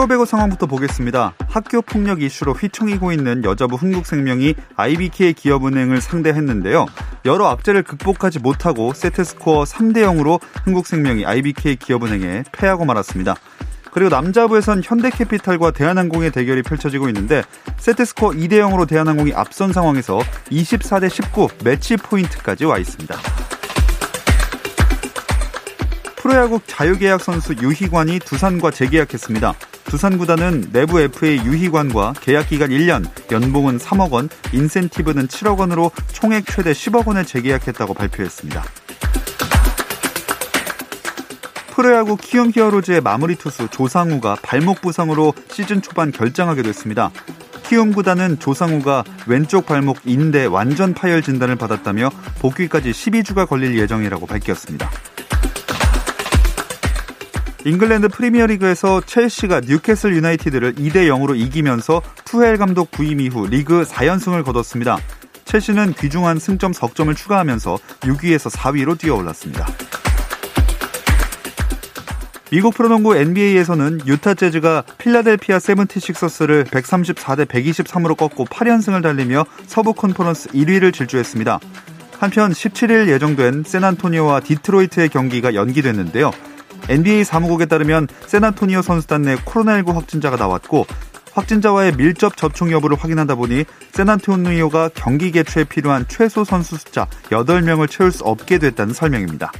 프로배구 상황부터 보겠습니다. 학교 폭력 이슈로 휘청이고 있는 여자부 흥국생명이 IBK 기업은행을 상대했는데요. 여러 악재를 극복하지 못하고 세트스코어 3대 0으로 흥국생명이 IBK 기업은행에 패하고 말았습니다. 그리고 남자부에선 현대캐피탈과 대한항공의 대결이 펼쳐지고 있는데 세트스코어 2대 0으로 대한항공이 앞선 상황에서 24대 19 매치 포인트까지 와 있습니다. 프로야구 자유계약 선수 유희관이 두산과 재계약했습니다. 두산 구단은 내부 FA 유희관과 계약 기간 1년, 연봉은 3억 원, 인센티브는 7억 원으로 총액 최대 10억 원을 재계약했다고 발표했습니다. 프로야구 키움 히어로즈의 마무리 투수 조상우가 발목 부상으로 시즌 초반 결장하게 됐습니다. 키움 구단은 조상우가 왼쪽 발목 인대 완전 파열 진단을 받았다며 복귀까지 12주가 걸릴 예정이라고 밝혔습니다. 잉글랜드 프리미어리그에서 첼시가 뉴캐슬 유나이티드를 2대 0으로 이기면서 투헬 감독 부임 이후 리그 4연승을 거뒀습니다. 첼시는 귀중한 승점 석점을 추가하면서 6위에서 4위로 뛰어올랐습니다. 미국 프로농구 NBA에서는 유타 재즈가 필라델피아 세븐티식서스를 134대 123으로 꺾고 8연승을 달리며 서부 컨퍼런스 1위를 질주했습니다. 한편 17일 예정된 샌안토니오와 디트로이트의 경기가 연기됐는데요. NBA 사무국에 따르면 세나토니오 선수단 내 코로나19 확진자가 나왔고 확진자와의 밀접 접촉 여부를 확인하다 보니 세나토니오가 경기 개최에 필요한 최소 선수 숫자 8명을 채울 수 없게 됐다는 설명입니다.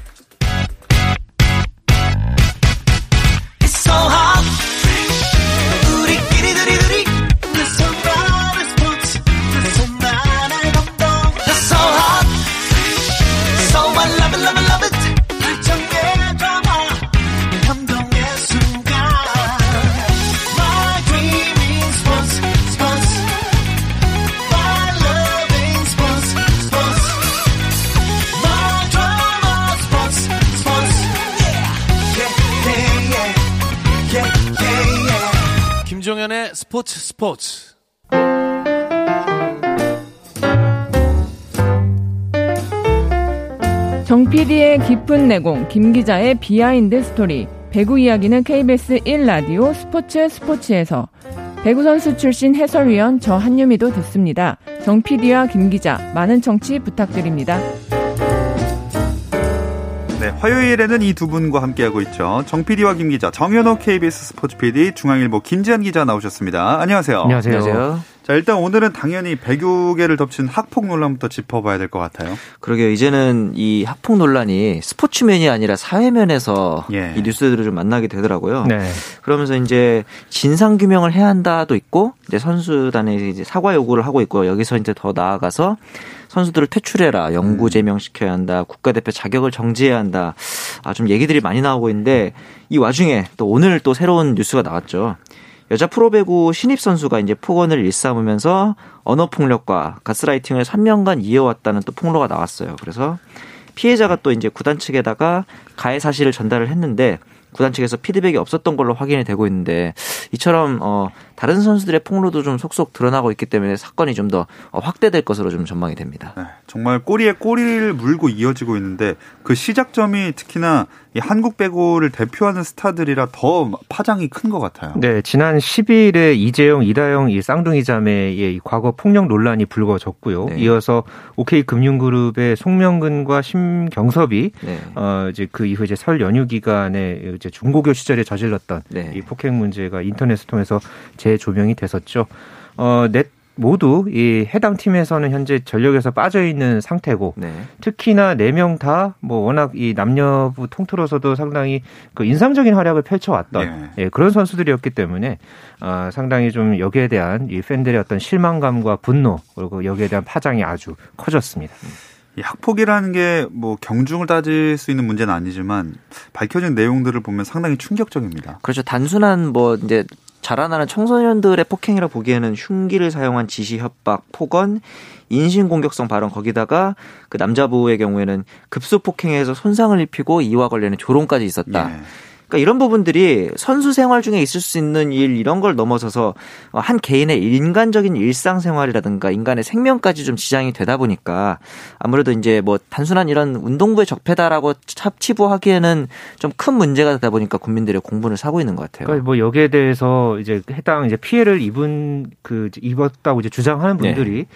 스포츠 스포츠. 정 PD의 깊은 내공, 김 기자의 behind story. 배구 이야기는 KBS 1라디오 스포츠 스포츠에서 배구 선수 출신 해설위원 저 한유미도 듣습니다. 정 PD와 김 기자 많은 청취 부탁드립니다. 네, 화요일에는 이 두 분과 함께하고 있죠. 정 PD와 김 기자, 정현호 KBS 스포츠 PD, 중앙일보 김지한 기자 나오셨습니다. 안녕하세요. 안녕하세요. 안녕하세요. 자, 일단 오늘은 당연히 배구계를 덮친 학폭 논란부터 짚어봐야 될 것 같아요. 그러게요. 이제는 이 학폭 논란이 스포츠면이 아니라 사회면에서 예. 이 뉴스들을 좀 만나게 되더라고요. 네. 그러면서 이제 진상 규명을 해야 한다도 있고 이제 선수단에 이제 사과 요구를 하고 있고 여기서 이제 더 나아가서 선수들을 퇴출해라, 영구 음. 제명시켜야 한다, 국가대표 자격을 정지해야 한다. 아, 좀 얘기들이 많이 나오고 있는데 이 와중에 또 오늘 또 새로운 뉴스가 나왔죠. 여자 프로배구 신입 선수가 이제 폭언을 일삼으면서 언어 폭력과 가스라이팅을 3년간 이어왔다는 또 폭로가 나왔어요. 그래서 피해자가 또 이제 구단 측에다가 가해 사실을 전달을 했는데 구단 측에서 피드백이 없었던 걸로 확인이 되고 있는데 이처럼 어 다른 선수들의 폭로도 좀 속속 드러나고 있기 때문에 사건이 좀 더 확대될 것으로 좀 전망이 됩니다. 네, 정말 꼬리에 꼬리를 물고 이어지고 있는데 그 시작점이 특히나 이 한국 배구를 대표하는 스타들이라 더 파장이 큰 것 같아요. 네, 지난 10일에 이재영, 이다영 이 쌍둥이 자매의 이 과거 폭력 논란이 불거졌고요. 네. 이어서 OK 금융그룹의 송명근과 심경섭이 네. 어 이제 그 이후 이제 설 연휴 기간에 이제 중고교 시절에 저질렀던 네. 이 폭행 문제가 인터넷을 통해서 재조명이 됐었죠. 어, 넷 모두 이 해당 팀에서는 현재 전력에서 빠져 있는 상태고 네. 특히나 네 명 다 뭐 워낙 이 남녀부 통틀어서도 상당히 그 인상적인 활약을 펼쳐왔던 네. 예, 그런 선수들이었기 때문에 어, 상당히 좀 여기에 대한 이 팬들의 어떤 실망감과 분노 그리고 여기에 대한 파장이 아주 커졌습니다. 이 학폭이라는 게 뭐 경중을 따질 수 있는 문제는 아니지만 밝혀진 내용들을 보면 상당히 충격적입니다. 그렇죠. 단순한 뭐 이제 자라나는 청소년들의 폭행이라 보기에는 흉기를 사용한 지시 협박, 폭언, 인신 공격성 발언 거기다가 그 남자부의 경우에는 급수 폭행에서 손상을 입히고 이와 관련된 조롱까지 있었다. 예. 그러니까 이런 부분들이 선수 생활 중에 있을 수 있는 일 이런 걸 넘어서서 한 개인의 인간적인 일상 생활이라든가 인간의 생명까지 좀 지장이 되다 보니까 아무래도 이제 뭐 단순한 이런 운동부의 적폐다라고 치부하기에는 좀 큰 문제가 되다 보니까 국민들의 공분을 사고 있는 것 같아요. 그러니까 뭐 여기에 대해서 이제 해당 이제 피해를 입은 그 입었다고 이제 주장하는 분들이 네.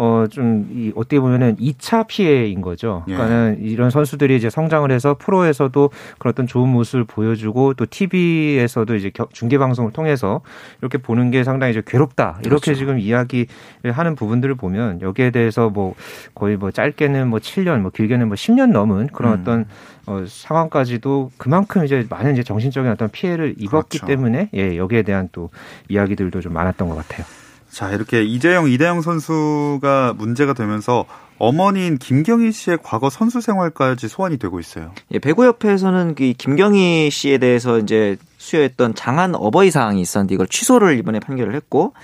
어좀 어떻게 보면은 2차 피해인 거죠. 예. 그러니까는 예. 이런 선수들이 이제 성장을 해서 프로에서도 그런 어떤 좋은 모습을 보여주고 또 TV에서도 이제 중계 방송을 통해서 이렇게 보는 게 상당히 이제 괴롭다. 이렇게 그렇죠. 지금 이야기를 하는 부분들을 보면 여기에 대해서 뭐 거의 뭐 짧게는 뭐 7년, 뭐 길게는 뭐 10년 넘은 그런 음. 어떤 어, 상황까지도 그만큼 이제 많은 이제 정신적인 어떤 피해를 입었기 그렇죠. 때문에 예, 여기에 대한 또 이야기들도 좀 많았던 것 같아요. 자, 이렇게 이재영, 이대영 선수가 문제가 되면서 어머니인 김경희 씨의 과거 선수 생활까지 소환이 되고 있어요. 예, 배구협회에서는 그 김경희 씨에 대해서 이제 수여했던 장한 어버이 사항이 있었는데 이걸 취소를 이번에 판결을 했고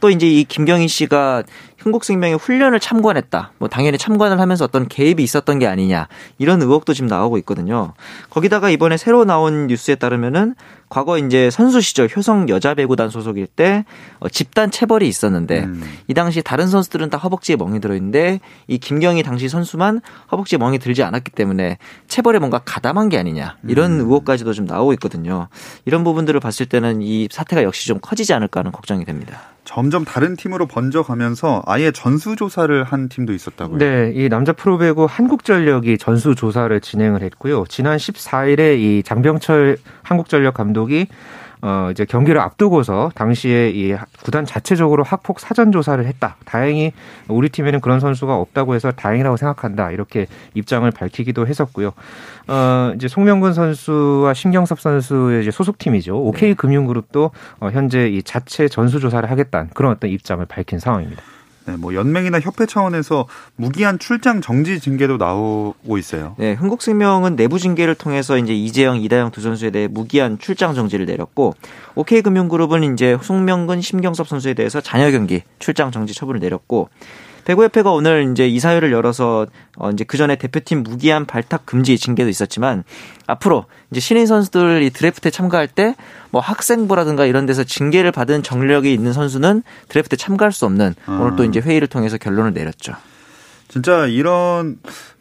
또 이제 이 김경희 씨가 흥국생명의 훈련을 참관했다. 뭐 당연히 참관을 하면서 어떤 개입이 있었던 게 아니냐 이런 의혹도 지금 나오고 있거든요. 거기다가 이번에 새로 나온 뉴스에 따르면은 과거 이제 선수 시절 효성 여자 배구단 소속일 때 어, 집단 체벌이 있었는데 음. 이 당시 다른 선수들은 다 허벅지에 멍이 들어 있는데 이 김경희 당시 선수만 허벅지에 멍이 들지 않았기 때문에 체벌에 뭔가 가담한 게 아니냐 이런 음. 의혹까지도 좀 나오고 있거든요. 이런 부분들을 봤을 때는 이 사태가 역시 좀 커지지 않을까 하는 걱정이 됩니다. 점점 다른 팀으로 번져가면서 아예 전수조사를 한 팀도 있었다고요? 네, 이 남자 프로배구 한국전력이 전수조사를 진행을 했고요. 지난 14일에 이 장병철 한국전력 감독이 어 이제 경기를 앞두고서 당시에 이 구단 자체적으로 학폭 사전 조사를 했다. 다행히 우리 팀에는 그런 선수가 없다고 해서 다행이라고 생각한다. 이렇게 입장을 밝히기도 했었고요. 어 이제 송명근 선수와 신경섭 선수의 이제 소속팀이죠. OK 네. 금융그룹도 어 현재 이 자체 전수 조사를 하겠다는 그런 어떤 입장을 밝힌 상황입니다. 네, 뭐 연맹이나 협회 차원에서 무기한 출장 정지 징계도 나오고 있어요. 네, 흥국생명은 내부 징계를 통해서 이제 이재영, 이다영 두 선수에 대해 무기한 출장 정지를 내렸고 OK금융그룹은 이제 송명근, 심경섭 선수에 대해서 잔여 경기 출장 정지 처분을 내렸고 배구협회가 오늘 이제 이사회를 열어서 어 이제 그 전에 대표팀 무기한 발탁 금지 징계도 있었지만 앞으로 이제 신인 선수들 이 드래프트에 참가할 때 뭐 학생부라든가 이런 데서 징계를 받은 정력이 있는 선수는 드래프트에 참가할 수 없는 오늘 또 아. 이제 회의를 통해서 결론을 내렸죠. 진짜 이런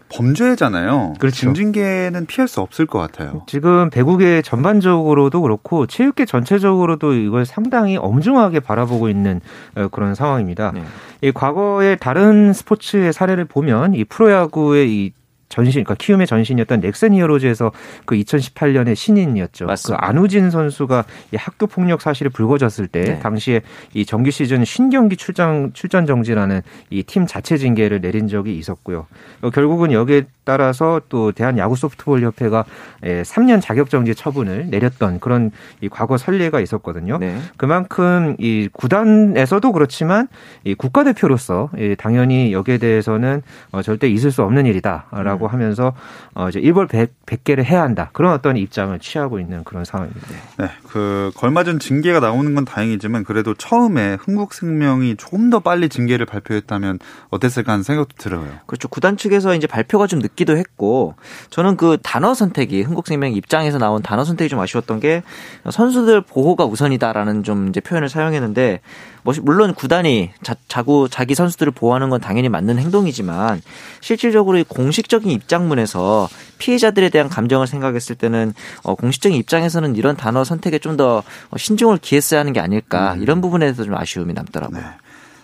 범죄잖아요. 그렇죠. 중징계는 피할 수 없을 것 같아요. 지금 배구계 전반적으로도 그렇고 체육계 전체적으로도 이걸 상당히 엄중하게 바라보고 있는 어, 그런 상황입니다. 네. 이 과거의 다른 스포츠의 사례를 보면 이 프로야구의 이 전신, 그러니까 키움의 전신이었던 넥센 히어로즈에서 그 2018년에 신인이었죠. 그 맞습니다. 그 안우진 선수가 이 학교 폭력 사실이 불거졌을 때 네. 당시에 이 정규 시즌 신경기 출장 출전 정지라는 이 팀 자체 징계를 내린 적이 있었고요. 어, 결국은 여기에 따라서 또 대한 야구 소프트볼 협회가 3년 예, 자격 정지 처분을 내렸던 그런 이 과거 선례가 있었거든요. 네. 그만큼 이 구단에서도 그렇지만 이 국가대표로서 당연히 여기에 대해서는 어, 절대 있을 수 없는 일이다라고 라고 음. 하면서 어 이제 일벌 100, 100개를 해야 한다. 그런 어떤 입장을 취하고 있는 그런 상황입니다. 네. 그 걸맞은 징계가 나오는 건 다행이지만 그래도 처음에 흥국생명이 조금 더 빨리 징계를 발표했다면 어땠을까 하는 생각도 들어요. 그렇죠. 구단 측에서 이제 발표가 좀 늦기도 했고 저는 그 단어 선택이 흥국생명 입장에서 나온 단어 선택이 좀 아쉬웠던 게 선수들 보호가 우선이다라는 좀 이제 표현을 사용했는데 뭐 물론 구단이 자, 자구 자기 선수들을 보호하는 건 당연히 맞는 행동이지만 실질적으로 공식적인 입장문에서 피해자들에 대한 감정을 생각했을 때는 어, 공식적인 입장에서는 이런 단어 선택에 좀 더 신중을 기했어야 하는 게 아닐까 음. 이런 부분에 대해서 좀 아쉬움이 남더라고요. 네.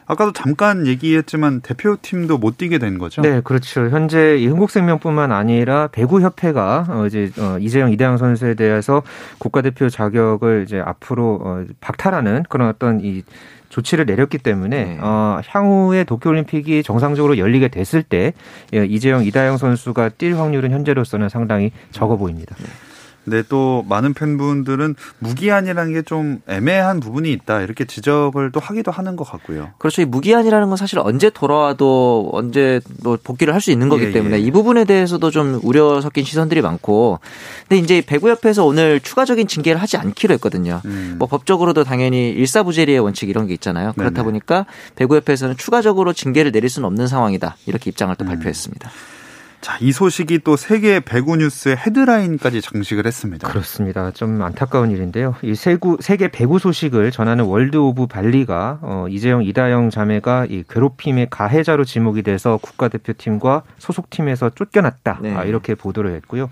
아까도 잠깐 얘기했지만 대표팀도 못 뛰게 된 거죠? 네, 그렇죠. 현재 이 흥국생명뿐만 아니라 배구협회가 어 이제 어 이재영, 이대영 선수에 대해서 국가대표 자격을 이제 앞으로 어 박탈하는 그런 어떤 이 조치를 내렸기 때문에 네. 어, 향후에 도쿄올림픽이 정상적으로 열리게 됐을 때 예, 이재영, 이다영 선수가 뛸 확률은 현재로서는 상당히 적어 보입니다. 네. 근데 또 많은 팬분들은 무기한이라는 게 좀 애매한 부분이 있다 이렇게 지적을 또 하기도 하는 것 같고요. 그렇죠. 이 무기한이라는 건 사실 언제 돌아와도 언제 뭐 복귀를 할 수 있는 거기 예, 때문에 예. 이 부분에 대해서도 좀 우려 섞인 시선들이 많고, 근데 이제 배구협회에서 오늘 추가적인 징계를 하지 않기로 했거든요. 음. 뭐 법적으로도 당연히 일사부재리의 원칙 이런 게 있잖아요. 그렇다 네네. 보니까 배구협회에서는 추가적으로 징계를 내릴 수는 없는 상황이다 이렇게 입장을 또 음. 발표했습니다. 자, 이 소식이 또 세계 배구 뉴스의 헤드라인까지 장식을 했습니다. 그렇습니다. 좀 안타까운 일인데요. 이 세구, 세계 배구 소식을 전하는 World of Volley가 어, 이재영, 이다영 자매가 이 괴롭힘의 가해자로 지목이 돼서 국가대표팀과 소속팀에서 쫓겨났다. 네. 아, 이렇게 보도를 했고요.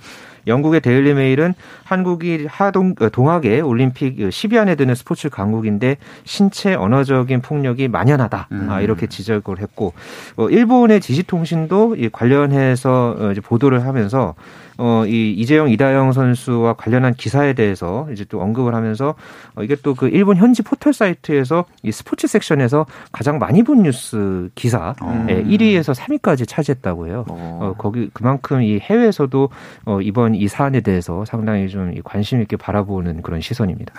영국의 데일리 메일은 한국이 하동 어, 동하계 올림픽 10위 안에 드는 스포츠 강국인데 신체 언어적인 폭력이 만연하다. 음. 아, 이렇게 지적을 했고 어, 일본의 지지통신도 이 관련해서 어, 보도를 하면서 어, 이 이재영, 이다영 선수와 관련한 기사에 대해서 이제 또 언급을 하면서 어, 이게 또 그 일본 현지 포털 사이트에서 이 스포츠 섹션에서 가장 많이 본 뉴스 기사 음. 예, 1위에서 3위까지 차지했다고 해요. 어. 어, 거기 그만큼 이 해외에서도 어, 이번 이 사안에 대해서 상당히 좀 관심 있게 바라보는 그런 시선입니다.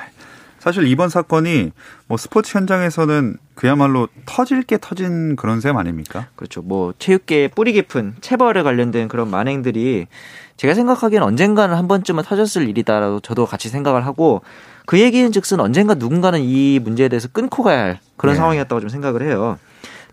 사실 이번 사건이 뭐 스포츠 현장에서는 그야말로 터질 게 터진 그런 셈 아닙니까? 그렇죠. 뭐 체육계의 뿌리 깊은 체벌에 관련된 그런 만행들이 제가 생각하기엔 언젠가는 한 번쯤은 터졌을 일이다라고 저도 같이 생각을 하고 그 얘기는 즉슨 언젠가 누군가는 이 문제에 대해서 끊고 가야 할 그런 네. 상황이었다고 좀 생각을 해요.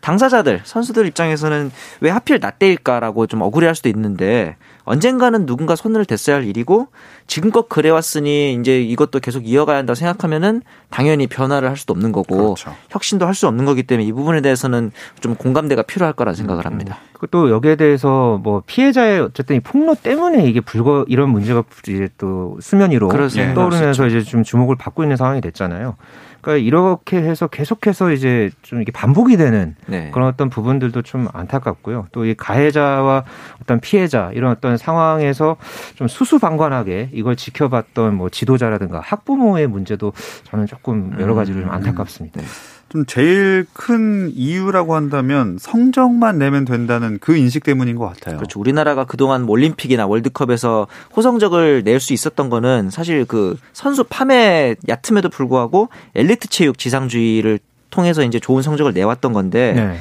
당사자들, 선수들 입장에서는 왜 하필 나 때일까라고 좀 억울해할 수도 있는데 언젠가는 누군가 손을 댔어야 할 일이고 지금껏 그래왔으니 이제 이것도 계속 이어가야 한다고 생각하면은 당연히 변화를 할 수도 없는 거고 그렇죠. 혁신도 할 수 없는 거기 때문에 이 부분에 대해서는 좀 공감대가 필요할 거라 생각을 음, 합니다. 음. 또 여기에 대해서 뭐 피해자의 어쨌든 이 폭로 때문에 이게 불거 이런 문제가 이제 또 수면 위로 그렇죠. 떠오르면서 이제 좀 주목을 받고 있는 상황이 됐잖아요. 그러니까 이렇게 해서 계속해서 이제 좀 이게 반복이 되는 네. 그런 어떤 부분들도 좀 안타깝고요. 또 이 가해자와 어떤 피해자 이런 어떤 상황에서 좀 수수방관하게 이걸 지켜봤던 뭐 지도자라든가 학부모의 문제도 저는 조금 여러 가지로 좀 음. 안타깝습니다. 네. 좀 제일 큰 이유라고 한다면 성적만 내면 된다는 그 인식 때문인 것 같아요. 그렇죠. 우리나라가 그동안 올림픽이나 월드컵에서 호성적을 낼 수 있었던 거는 사실 그 선수 판매 얕음에도 불구하고 엘리트 체육 지상주의를 통해서 이제 좋은 성적을 내왔던 건데 네.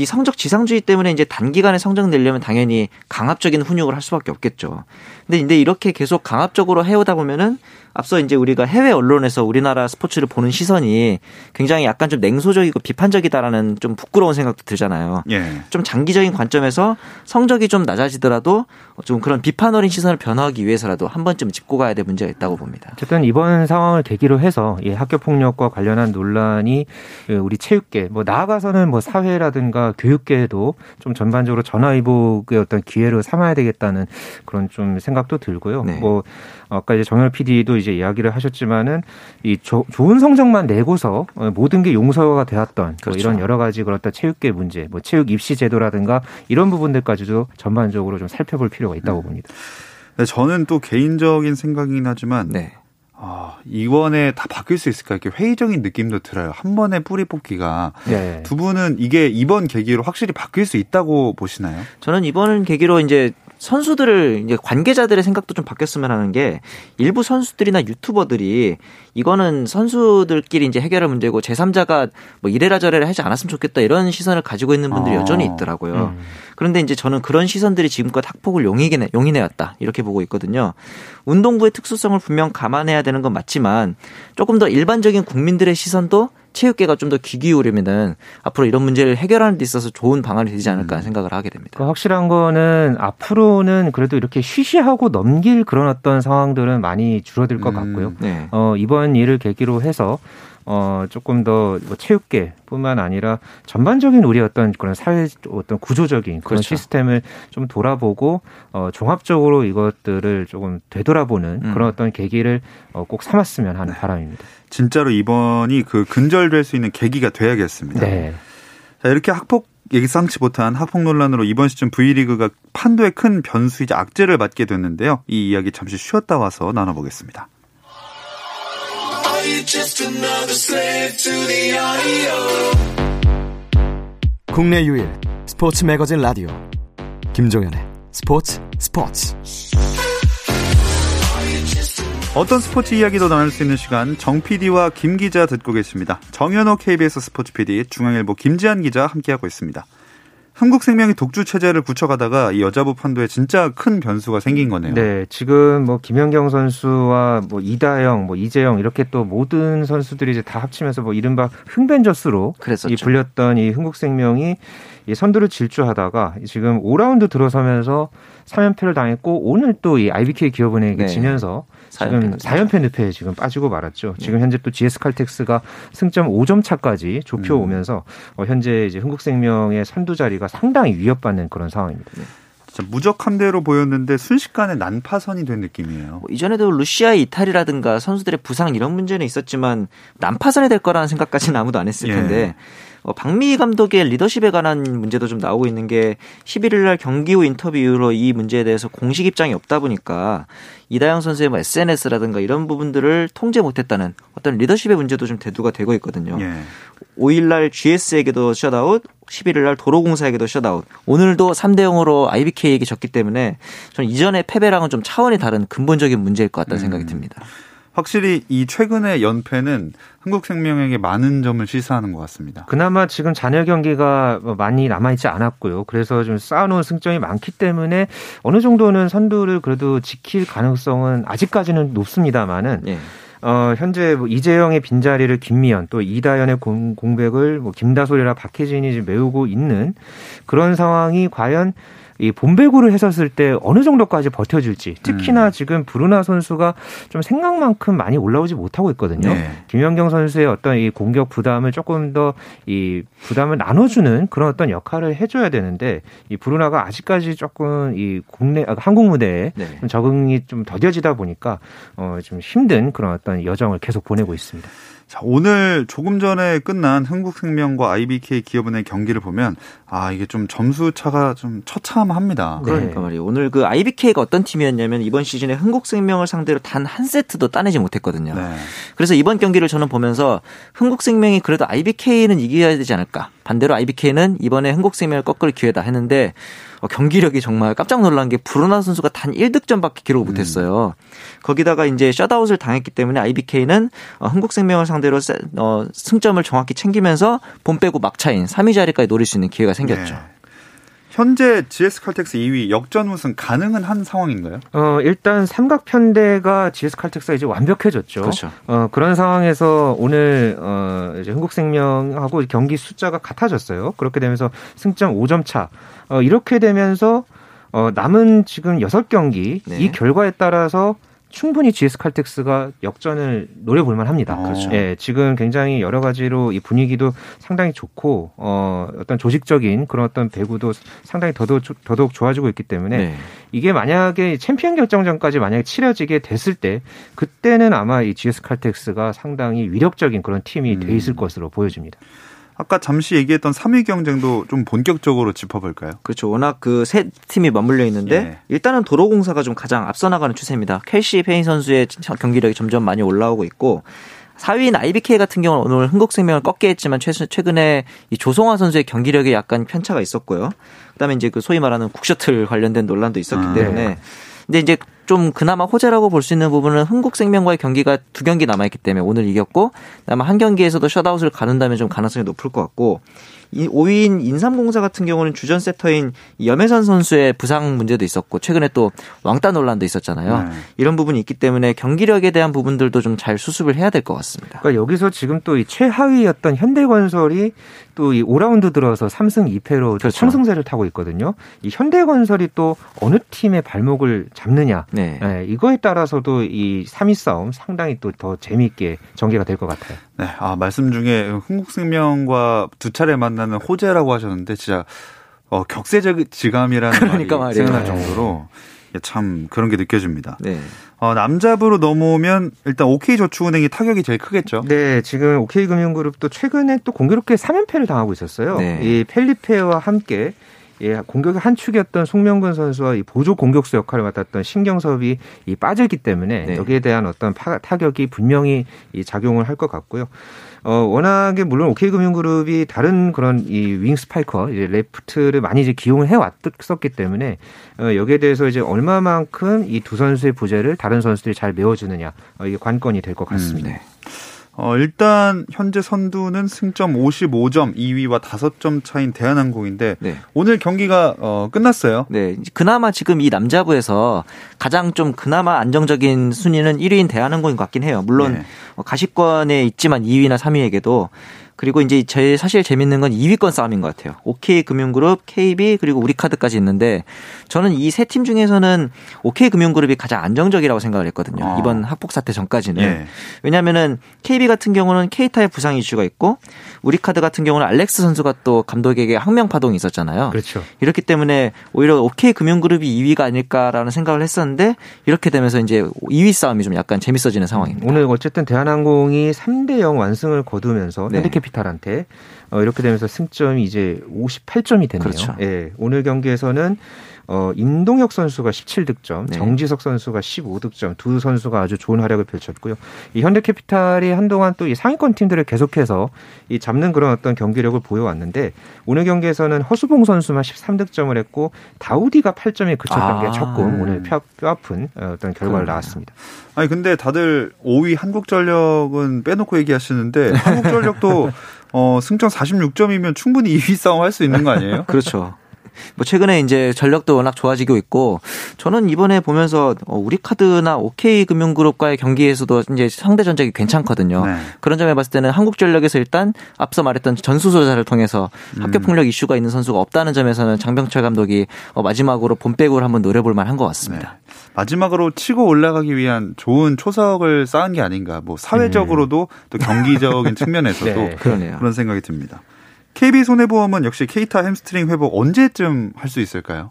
이 성적 지상주의 때문에 이제 단기간에 성적 내려면 당연히 강압적인 훈육을 할 수밖에 없겠죠. 근데 이제 이렇게 계속 강압적으로 해오다 보면은 앞서 이제 우리가 해외 언론에서 우리나라 스포츠를 보는 시선이 굉장히 약간 좀 냉소적이고 비판적이다라는 좀 부끄러운 생각도 들잖아요. 예. 좀 장기적인 관점에서 성적이 좀 낮아지더라도 좀 그런 비판 어린 시선을 변화하기 위해서라도 한 번쯤 짚고 가야 될 문제가 있다고 봅니다. 어쨌든 이번 상황을 계기로 해서 이 학교 폭력과 관련한 논란이 우리 체육계 뭐 나아가서는 뭐 사회라든가 교육계에도 좀 전반적으로 전화위복의 어떤 기회로 삼아야 되겠다는 그런 좀 생각도 들고요. 네. 뭐 아까 이제 정열 PD도 이제 이야기를 하셨지만은 이 조, 좋은 성적만 내고서 모든 게 용서가 되었던 뭐 그렇죠. 뭐 이런 여러 가지 어떤 체육계 문제, 뭐 체육 입시 제도라든가 이런 부분들까지도 전반적으로 좀 살펴볼 필요가 있다고 음. 봅니다. 네, 저는 또 개인적인 생각이긴 하지만 네. 아, 이번에 다 바뀔 수 있을까 이렇게 회의적인 느낌도 들어요. 한 번에 뿌리 뽑기가 네. 두 분은 이게 이번 계기로 확실히 바뀔 수 있다고 보시나요? 저는 이번 계기로 이제 선수들을 이제 관계자들의 생각도 좀 바뀌었으면 하는 게 일부 선수들이나 유튜버들이 이거는 선수들끼리 이제 해결할 문제고 제3자가 뭐 이래라 저래라 하지 않았으면 좋겠다 이런 시선을 가지고 있는 분들이 어. 여전히 있더라고요. 음. 그런데 이제 저는 그런 시선들이 지금껏 학폭을 용인해, 용인해왔다 이렇게 보고 있거든요. 운동부의 특수성을 분명 감안해야 되는 건 맞지만 조금 더 일반적인 국민들의 시선도 체육계가 좀 더 귀 기울이면은 앞으로 이런 문제를 해결하는 데 있어서 좋은 방안이 되지 않을까 음. 생각을 하게 됩니다. 그 확실한 거는 앞으로는 그래도 이렇게 쉬쉬하고 넘길 그런 어떤 상황들은 많이 줄어들 것 음. 같고요. 네. 어, 이번 일을 계기로 해서 어, 조금 더 뭐 체육계뿐만 아니라 전반적인 우리 어떤 그런 사회 어떤 구조적인 그런 그렇죠. 시스템을 좀 돌아보고 어, 종합적으로 이것들을 조금 되돌아보는 음. 그런 어떤 계기를 어, 꼭 삼았으면 하는 네. 바람입니다. 진짜로 이번이 그 근절될 수 있는 계기가 돼야겠습니다. 네. 자, 이렇게 학폭 예상치 못한 학폭 논란으로 이번 시즌 V리그가 판도의 큰 변수이자 악재를 맞게 됐는데요. 이 이야기 잠시 쉬었다 와서 나눠보겠습니다. 국내 유일 스포츠 매거진 라디오 김종현의 스포츠 스포츠 어떤 스포츠 이야기도 나눌 수 있는 시간 정 PD와 김 기자 듣고 계십니다. 정현호 KBS 스포츠 PD, 중앙일보 김지한 기자 함께하고 있습니다. 한국생명이 독주 체제를 굳혀가다가 이 여자부 판도에 진짜 큰 변수가 생긴 거네요. 네, 지금 뭐 김연경 선수와 뭐 이다영, 뭐 이재영 이렇게 또 모든 선수들이 이제 다 합치면서 뭐 이른바 흥벤저스로 이 불렸던 이 한국생명이 이 선두를 질주하다가 지금 5라운드 들어서면서 3연패를 당했고 오늘 또 이 IBK 기업은행에게 네. 지면서 지금 4연패 늪에 지금 빠지고 말았죠. 지금 현재 또 GS 칼텍스가 승점 5점 차까지 좁혀 오면서 음. 어, 현재 이제 흥국생명의 선두 자리가 상당히 위협받는 그런 상황입니다. 네. 진짜 무적한 대로 보였는데 순식간에 난파선이 된 느낌이에요. 뭐 이전에도 루시아의 이탈이라든가 선수들의 부상 이런 문제는 있었지만 난파선이 될 거라는 생각까지는 아무도 안 했을 예. 텐데 예. 어, 박미희 감독의 리더십에 관한 문제도 좀 나오고 있는 게 11일 날 경기 후 인터뷰 이후로 이 문제에 대해서 공식 입장이 없다 보니까 이다영 선수의 뭐 SNS라든가 이런 부분들을 통제 못했다는 어떤 리더십의 문제도 좀 대두가 되고 있거든요. 예. 5일 날 GS에게도 셧아웃, 11일 날 도로공사에게도 셧아웃. 오늘도 3대 0으로 IBK에게 졌기 때문에 저는 이전의 패배랑은 좀 차원이 다른 근본적인 문제일 것 같다는 음. 생각이 듭니다. 확실히 이 최근의 연패는 한국생명에게 많은 점을 시사하는 것 같습니다. 그나마 지금 잔여 경기가 많이 남아있지 않았고요. 그래서 좀 쌓아놓은 승점이 많기 때문에 어느 정도는 선두를 그래도 지킬 가능성은 아직까지는 높습니다만은 예. 어, 현재 뭐 이재영의 빈자리를 김미연 또 이다연의 공, 공백을 뭐 김다솔이라 박혜진이 지금 메우고 있는 그런 상황이 과연 이 본배구를 했었을 때 어느 정도까지 버텨줄지 특히나 음. 지금 브루나 선수가 좀 생각만큼 많이 올라오지 못하고 있거든요. 네. 김연경 선수의 어떤 이 공격 부담을 조금 더 이 부담을 나눠주는 그런 어떤 역할을 해줘야 되는데 이 브루나가 아직까지 조금 이 국내 아, 한국 무대에 네. 좀 적응이 좀 더뎌지다 보니까 어 좀 힘든 그런 어떤 여정을 계속 보내고 있습니다. 자, 오늘 조금 전에 끝난 한국생명과 IBK 기업은의 경기를 보면 아, 이게 좀 점수 차가 좀 처참합니다. 그러니까 네. 말이에요. 오늘 그 IBK가 어떤 팀이었냐면 이번 시즌에 한국생명을 상대로 단 한 세트도 따내지 못했거든요. 네. 그래서 이번 경기를 저는 보면서 한국생명이 그래도 IBK는 이겨야 되지 않을까. 반대로 IBK는 이번에 한국생명을 꺾을 기회다 했는데 어, 경기력이 정말 깜짝 놀란 게 브루나 선수가 단 1득점밖에 기록을 음. 못했어요. 거기다가 이제 셧아웃을 당했기 때문에 IBK는 어, 한국생명을 상대로 어, 승점을 정확히 챙기면서 본 빼고 막차인 3위 자리까지 노릴 수 있는 기회가 생겼죠. 네. 현재 GS 칼텍스 2위 역전 우승 가능은 한 상황인가요? 어, 일단 삼각 편대가 GS 칼텍스가 이제 완벽해졌죠. 그렇죠. 어, 그런 상황에서 오늘 어, 이제 한국생명하고 경기 숫자가 같아졌어요. 그렇게 되면서 승점 5점 차. 어, 이렇게 되면서 어, 남은 지금 6경기 네. 이 결과에 따라서 충분히 GS 칼텍스가 역전을 노려볼 만합니다. 어. 그렇죠. 예, 지금 굉장히 여러 가지로 이 분위기도 상당히 좋고 어 어떤 조직적인 그런 어떤 배구도 상당히 더더욱 더더욱 좋아지고 있기 때문에 네. 이게 만약에 챔피언 결정전까지 만약에 치러지게 됐을 때 그때는 아마 이 GS 칼텍스가 상당히 위력적인 그런 팀이 음. 돼 있을 것으로 보여집니다. 아까 잠시 얘기했던 3위 경쟁도 좀 본격적으로 짚어볼까요? 그렇죠. 워낙 그 세 팀이 맞물려 있는데 예. 일단은 도로공사가 좀 가장 앞서 나가는 추세입니다. 켈시 페인 선수의 경기력이 점점 많이 올라오고 있고 4위인 IBK 같은 경우는 오늘 흥국생명을 꺾긴 했지만 최근에 이 조성화 선수의 경기력에 약간 편차가 있었고요. 그다음에 이제 그 소위 말하는 국셔틀 관련된 논란도 있었기 아, 때문에 네. 근데 이제 좀 그나마 호재라고 볼 수 있는 부분은 흥국생명과의 경기가 두 경기 남아있기 때문에 오늘 이겼고 아마 한 경기에서도 셧아웃을 가는다면 좀 가능성이 높을 것 같고 이 5위인 인삼공사 같은 경우는 주전 세터인 염혜선 선수의 부상 문제도 있었고 최근에 또 왕따 논란도 있었잖아요. 네. 이런 부분이 있기 때문에 경기력에 대한 부분들도 좀 잘 수습을 해야 될 것 같습니다. 그러니까 여기서 지금 또 이 최하위였던 현대건설이 또 이 5라운드 들어서 3승 2패로 그렇죠. 상승세를 타고 있거든요. 이 현대건설이 또 어느 팀의 발목을 잡느냐 네. 네, 이거에 따라서도 이 3위 싸움 상당히 또 더 재미있게 전개가 될 것 같아요. 네, 아 말씀 중에 흥국생명과 두 차례 만나 만나는 호재라고 하셨는데 진짜 어, 격세적 지감이라는 그러니까 말이. 생각날 정도로 참 그런 게 느껴집니다. 네. 어, 남자부로 넘어오면 일단 OK저축은행이 타격이 제일 크겠죠. 네, 지금 OK금융그룹도 최근에 또 공교롭게 3연패를 당하고 있었어요. 네. 이 펠리페와 함께 예, 공격의 한 축이었던 송명근 선수와 이 보조 공격수 역할을 맡았던 심경섭이 이 빠졌기 때문에 네. 여기에 대한 어떤 파, 타격이 분명히 이 작용을 할 것 같고요. 어, 워낙에 물론 OK금융그룹이 다른 그런 이 윙 스파이커, 이제 레프트를 많이 이제 기용을 해왔었기 때문에 어, 여기에 대해서 이제 얼마만큼 이 두 선수의 부재를 다른 선수들이 잘 메워주느냐 어, 이게 관건이 될 것 같습니다. 음, 네. 어, 일단 현재 선두는 승점 55점, 2위와 5점 차인 대한항공인데 네. 오늘 경기가 어, 끝났어요. 네, 그나마 지금 이 남자부에서 가장 좀 그나마 안정적인 순위는 1위인 대한항공인 것 같긴 해요. 물론 네. 어, 가시권에 있지만 2위나 3위에게도 그리고 이제 제일 사실 재밌는 건 2위권 싸움인 것 같아요. OK 금융그룹, KB 그리고 우리카드까지 있는데 저는 이 세 팀 중에서는 OK 금융그룹이 가장 안정적이라고 생각을 했거든요. 아. 이번 학폭 사태 전까지는 예. 왜냐하면은 KB 같은 경우는 K타의 부상 이슈가 있고 우리카드 같은 경우는 알렉스 선수가 또 감독에게 항명 파동이 있었잖아요. 그렇죠. 이렇기 때문에 오히려 OK 금융그룹이 2위가 아닐까라는 생각을 했었는데 이렇게 되면서 이제 2위 싸움이 좀 약간 재밌어지는 상황입니다. 오늘 어쨌든 대한항공이 3대 0 완승을 거두면서 네. 핸디캡 캐피탈한테 어, 이렇게 되면서 승점이 이제 58점이 됐네요. 그렇죠. 예, 오늘 경기에서는 어, 임동혁 선수가 17득점, 네. 정지석 선수가 15득점, 두 선수가 아주 좋은 활약을 펼쳤고요. 이 현대캐피탈이 한동안 또 이 상위권 팀들을 계속해서 이 잡는 그런 어떤 경기력을 보여왔는데 오늘 경기에서는 허수봉 선수만 13득점을 했고 다우디가 8점에 그쳤던 아. 게 조금 오늘 뼈, 뼈 아픈 어, 어떤 결과를 나왔습니다. 아니 근데 다들 5위 한국전력은 빼놓고 얘기하시는데 한국전력도 어, 승점 46점이면 충분히 2위 싸움 할 수 있는 거 아니에요? 그렇죠. 뭐 최근에 이제 전력도 워낙 좋아지고 있고 저는 이번에 보면서 어, 우리 카드나 OK 금융그룹과의 경기에서도 이제 상대 전적이 괜찮거든요. 네. 그런 점에 봤을 때는 한국전력에서 일단 앞서 말했던 전수조사를 통해서 음. 학교 폭력 이슈가 있는 선수가 없다는 점에서는 장병철 감독이 어, 마지막으로 본백으로 한번 노려볼 만한 것 같습니다. 네. 마지막으로 치고 올라가기 위한 좋은 초석을 쌓은 게 아닌가. 뭐 사회적으로도 음. 또 경기적인 측면에서도 네. 그런 생각이 듭니다. KB 손해보험은 역시 케이타 햄스트링 회복 언제쯤 할 수 있을까요?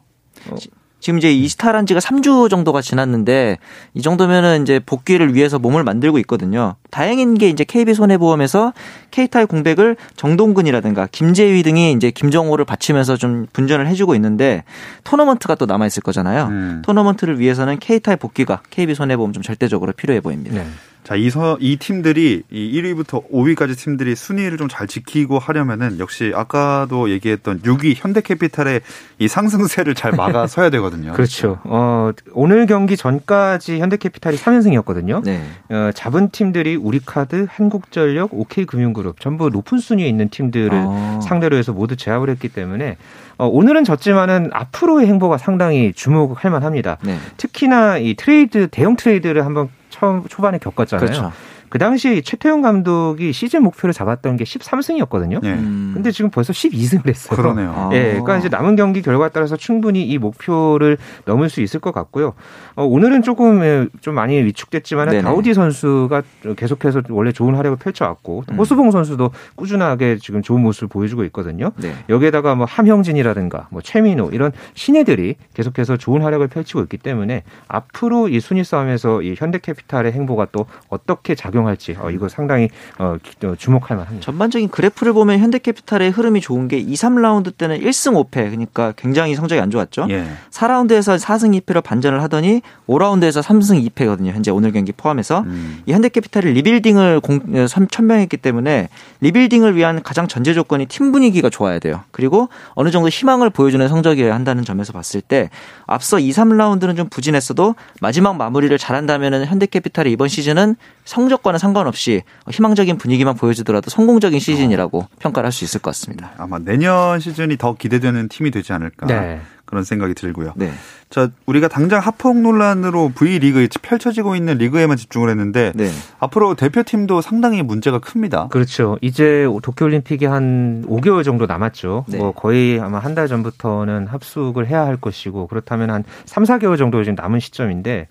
어. 지금 이제 이탈한 지가 3주 정도가 지났는데 이 정도면은 이제 복귀를 위해서 몸을 만들고 있거든요. 다행인 게 이제 KB 손해보험에서 케이타의 공백을 정동근이라든가 김재휘 등이 이제 김정호를 받치면서 좀 분전을 해주고 있는데 토너먼트가 또 남아 있을 거잖아요. 음. 토너먼트를 위해서는 케이타의 복귀가 KB 손해보험 좀 절대적으로 필요해 보입니다. 네. 자, 이, 서, 이 팀들이 이 1위부터 5위까지 팀들이 순위를 좀 잘 지키고 하려면은 역시 아까도 얘기했던 6위 현대캐피탈의 이 상승세를 잘 막아서야 되거든요. 그렇죠. 어, 오늘 경기 전까지 현대캐피탈이 3연승이었거든요. 네. 어, 잡은 팀들이 우리카드, 한국전력, OK금융그룹 전부 높은 순위에 있는 팀들을 아. 상대로 해서 모두 제압을 했기 때문에 어, 오늘은 졌지만은 앞으로의 행보가 상당히 주목할 만합니다. 네. 특히나 이 트레이드 대형 트레이드를 한번 처음 초반에 겪었잖아요. 그렇죠. 그 당시 최태웅 감독이 시즌 목표를 잡았던 게 13승이었거든요. 네. 음. 근데 지금 벌써 12승을 했어요. 그러네요. 예. 그러니까 이제 남은 경기 결과에 따라서 충분히 이 목표를 넘을 수 있을 것 같고요. 어, 오늘은 조금 예, 좀 많이 위축됐지만 다우디 선수가 계속해서 원래 좋은 활약을 펼쳐왔고 음. 호수봉 선수도 꾸준하게 지금 좋은 모습을 보여주고 있거든요. 네. 여기에다가 뭐 함형진이라든가 뭐 최민호 이런 신예들이 계속해서 좋은 활약을 펼치고 있기 때문에 앞으로 이 순위 싸움에서 이 현대캐피탈의 행보가 또 어떻게 작용 작용할지 어, 이거 상당히 어, 주목할 만합니다. 전반적인 그래프를 보면 현대캐피탈의 흐름이 좋은 게 2, 3라운드 때는 1승 5패 그러니까 굉장히 성적이 안 좋았죠. 예. 4라운드에서 4승 2패로 반전을 하더니 5라운드에서 3승 2패거든요. 현재 오늘 경기 포함해서 음. 이 현대캐피탈이 리빌딩을 공, 천명했기 때문에 리빌딩을 위한 가장 전제 조건이 팀 분위기가 좋아야 돼요. 그리고 어느 정도 희망을 보여주는 성적이어야 한다는 점에서 봤을 때 앞서 2, 3라운드는 좀 부진했어도 마지막 마무리를 잘한다면 현대캐피탈이 이번 시즌은 성적과 는 상관없이 희망적인 분위기만 보여주더라도 성공적인 시즌이라고 어. 평가를 할 수 있을 것 같습니다. 아마 내년 시즌이 더 기대되는 팀이 되지 않을까 네. 그런 생각이 들고요. 네. 자, 우리가 당장 하폭 논란으로 V리그 펼쳐지고 있는 리그에만 집중을 했는데 네. 앞으로 대표팀도 상당히 문제가 큽니다. 그렇죠. 이제 도쿄 올림픽이 한 5개월 정도 남았죠. 네. 뭐 거의 아마 한 달 전부터는 합숙을 해야 할 것이고 그렇다면 한 3, 4개월 정도 지금 남은 시점인데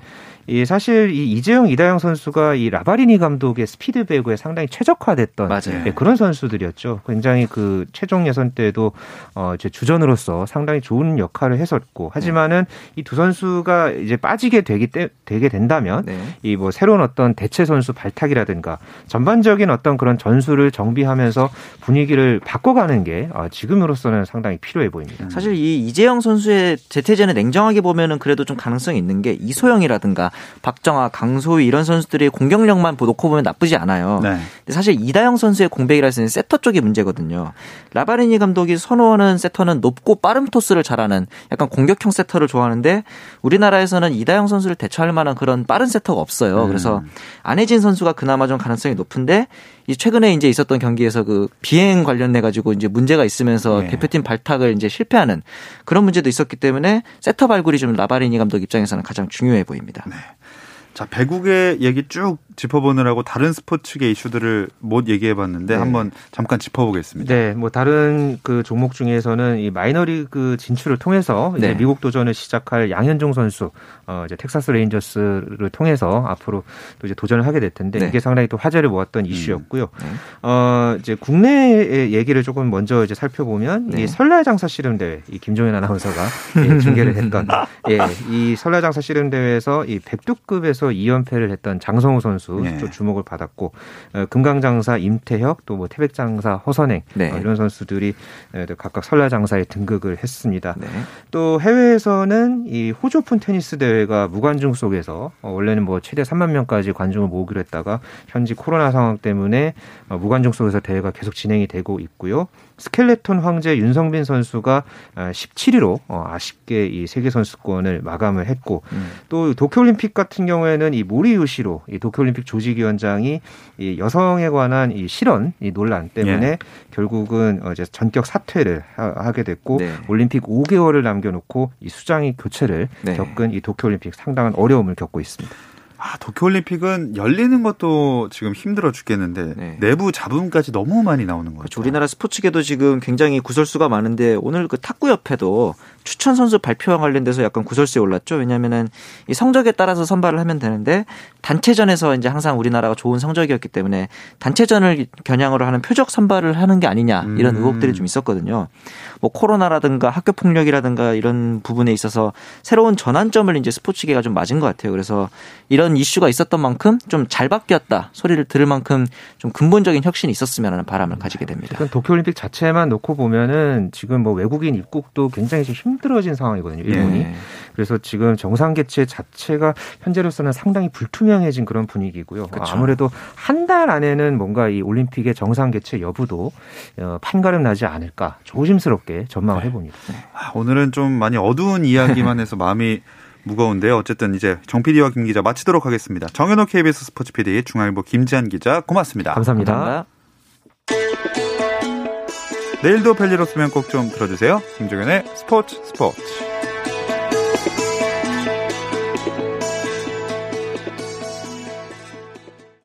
이 사실 이 이재영 이다영 선수가 이 라바리니 감독의 스피드 배구에 상당히 최적화됐던 네, 그런 선수들이었죠. 굉장히 그 최종 예선 때도 어 이제 주전으로서 상당히 좋은 역할을 했었고 하지만은 이 두 선수가 이제 빠지게 되기 때, 되게 된다면 네. 이뭐 새로운 어떤 대체 선수 발탁이라든가 전반적인 어떤 그런 전술을 정비하면서 분위기를 바꿔가는 게 아, 지금으로서는 상당히 필요해 보입니다. 사실 이 이재영 선수의 재태전을 냉정하게 보면은 그래도 좀 가능성이 있는 게 이소영이라든가 박정아, 강소희 이런 선수들의 공격력만 놓고 보면 나쁘지 않아요. 네. 근데 사실 이다영 선수의 공백이라 해서 세터 쪽이 문제거든요. 라바리니 감독이 선호하는 세터는 높고 빠른 토스를 잘하는 약간 공격형 세터를 좋아하는데 우리나라에서는 이다영 선수를 대처할 만한 그런 빠른 세터가 없어요. 음. 그래서 안혜진 선수가 그나마 좀 가능성이 높은데 이 최근에 이제 있었던 경기에서 그 비행 관련돼 가지고 이제 문제가 있으면서 네. 대표팀 발탁을 이제 실패하는 그런 문제도 있었기 때문에 세터 발굴이 좀 라바리니 감독 입장에서는 가장 중요해 보입니다. 네. 자, 배국의 얘기 쭉 짚어보느라고 다른 스포츠계 이슈들을 못 얘기해봤는데 네. 한번 잠깐 짚어보겠습니다. 네, 뭐 다른 그 종목 중에서는 이 마이너리그 진출을 통해서 이제 네. 미국 도전을 시작할 양현종 선수, 어 이제 텍사스 레인저스를 통해서 앞으로 또 이제 도전을 하게 될 텐데 네. 이게 상당히 또 화제를 모았던 음. 이슈였고요. 네. 어 이제 국내의 얘기를 조금 먼저 이제 살펴보면 이 네. 설날 장사 씨름 대회, 이 김종현 아나운서가 예, 중계를 했던 예, 이 설날 장사 씨름 대회에서 이 백두급에서 2연패를 했던 장성우 선수 네. 또 주목을 받았고 어, 금강장사 임태혁 또 뭐 태백장사 허선행 네. 어, 이런 선수들이 어, 각각 설날장사에 등극을 했습니다. 네. 또 해외에서는 이 호주 오픈 테니스 대회가 무관중 속에서 원래는 뭐 최대 3만 명까지 관중을 모으기로 했다가 현지 코로나 상황 때문에 무관중 속에서 대회가 계속 진행이 되고 있고요. 스켈레톤 황제 윤성빈 선수가 17위로 아쉽게 이 세계 선수권을 마감을 했고 음. 또 도쿄올림픽 같은 경우에는 보면이 모리 요시로 이 도쿄 올림픽 조직위원장이 이 여성에 관한 이 실언 이 논란 때문에 예. 결국은 이제 전격 사퇴를 하, 게 됐고 네. 올림픽 5개월을 남겨놓고 이 수장이 교체를 네. 겪은 이 도쿄올림픽 상당한 어려움을 겪고 있습니다. 아, 도쿄올림픽은 열리는 것도 지금 힘들어 죽겠는데 네. 내부 잡음까지 너무 많이 나오는 거죠. 그렇죠. 우리나라 스포츠계도 지금 굉장히 구설수가 많은데 오늘 그 탁구협회도 추천 선수 발표와 관련돼서 약간 구설수에 올랐죠. 왜냐면은 이 성적에 따라서 선발을 하면 되는데 단체전에서 이제 항상 우리나라가 좋은 성적이었기 때문에 단체전을 겨냥으로 하는 표적 선발을 하는 게 아니냐 이런 음. 의혹들이 좀 있었거든요. 뭐 코로나라든가 학교 폭력이라든가 이런 부분에 있어서 새로운 전환점을 이제 스포츠계가 좀 맞은 것 같아요. 그래서 이런 이슈가 있었던 만큼 좀 잘 바뀌었다 소리를 들을 만큼 좀 근본적인 혁신이 있었으면 하는 바람을 가지게 됩니다. 도쿄올림픽 자체만 놓고 보면은 지금 뭐 외국인 입국도 굉장히 힘들어진 상황이거든요. 일본이. 예. 그래서 지금 정상 개최 자체가 현재로서는 상당히 불투명해진 그런 분위기고요. 그렇죠. 아무래도 한 달 안에는 뭔가 이 올림픽의 정상 개최 여부도 어, 판가름 나지 않을까 조심스럽게 전망을 네. 해봅니다. 네. 아, 오늘은 좀 많이 어두운 이야기만 해서 마음이 무거운데요. 어쨌든 이제 정 PD와 김 기자 마치도록 하겠습니다. 정현호 KBS 스포츠 PD, 중앙일보 김지한 기자 고맙습니다. 감사합니다. 감사합니다. 내일도 별일 없으면 꼭 좀 들어주세요. 김종현의 스포츠 스포츠.